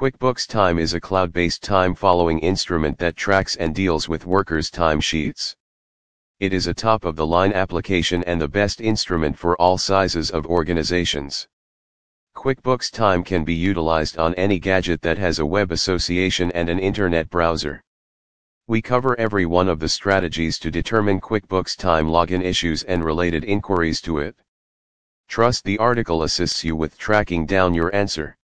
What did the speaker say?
QuickBooks Time is a cloud-based time following instrument that tracks and deals with workers' timesheets. It is a top-of-the-line application and the best instrument for all sizes of organizations. QuickBooks Time can be utilized on any gadget that has a web association and an internet browser. We cover every one of the strategies to determine QuickBooks Time login issues and related inquiries to it. Trust the article assists you with tracking down your answer.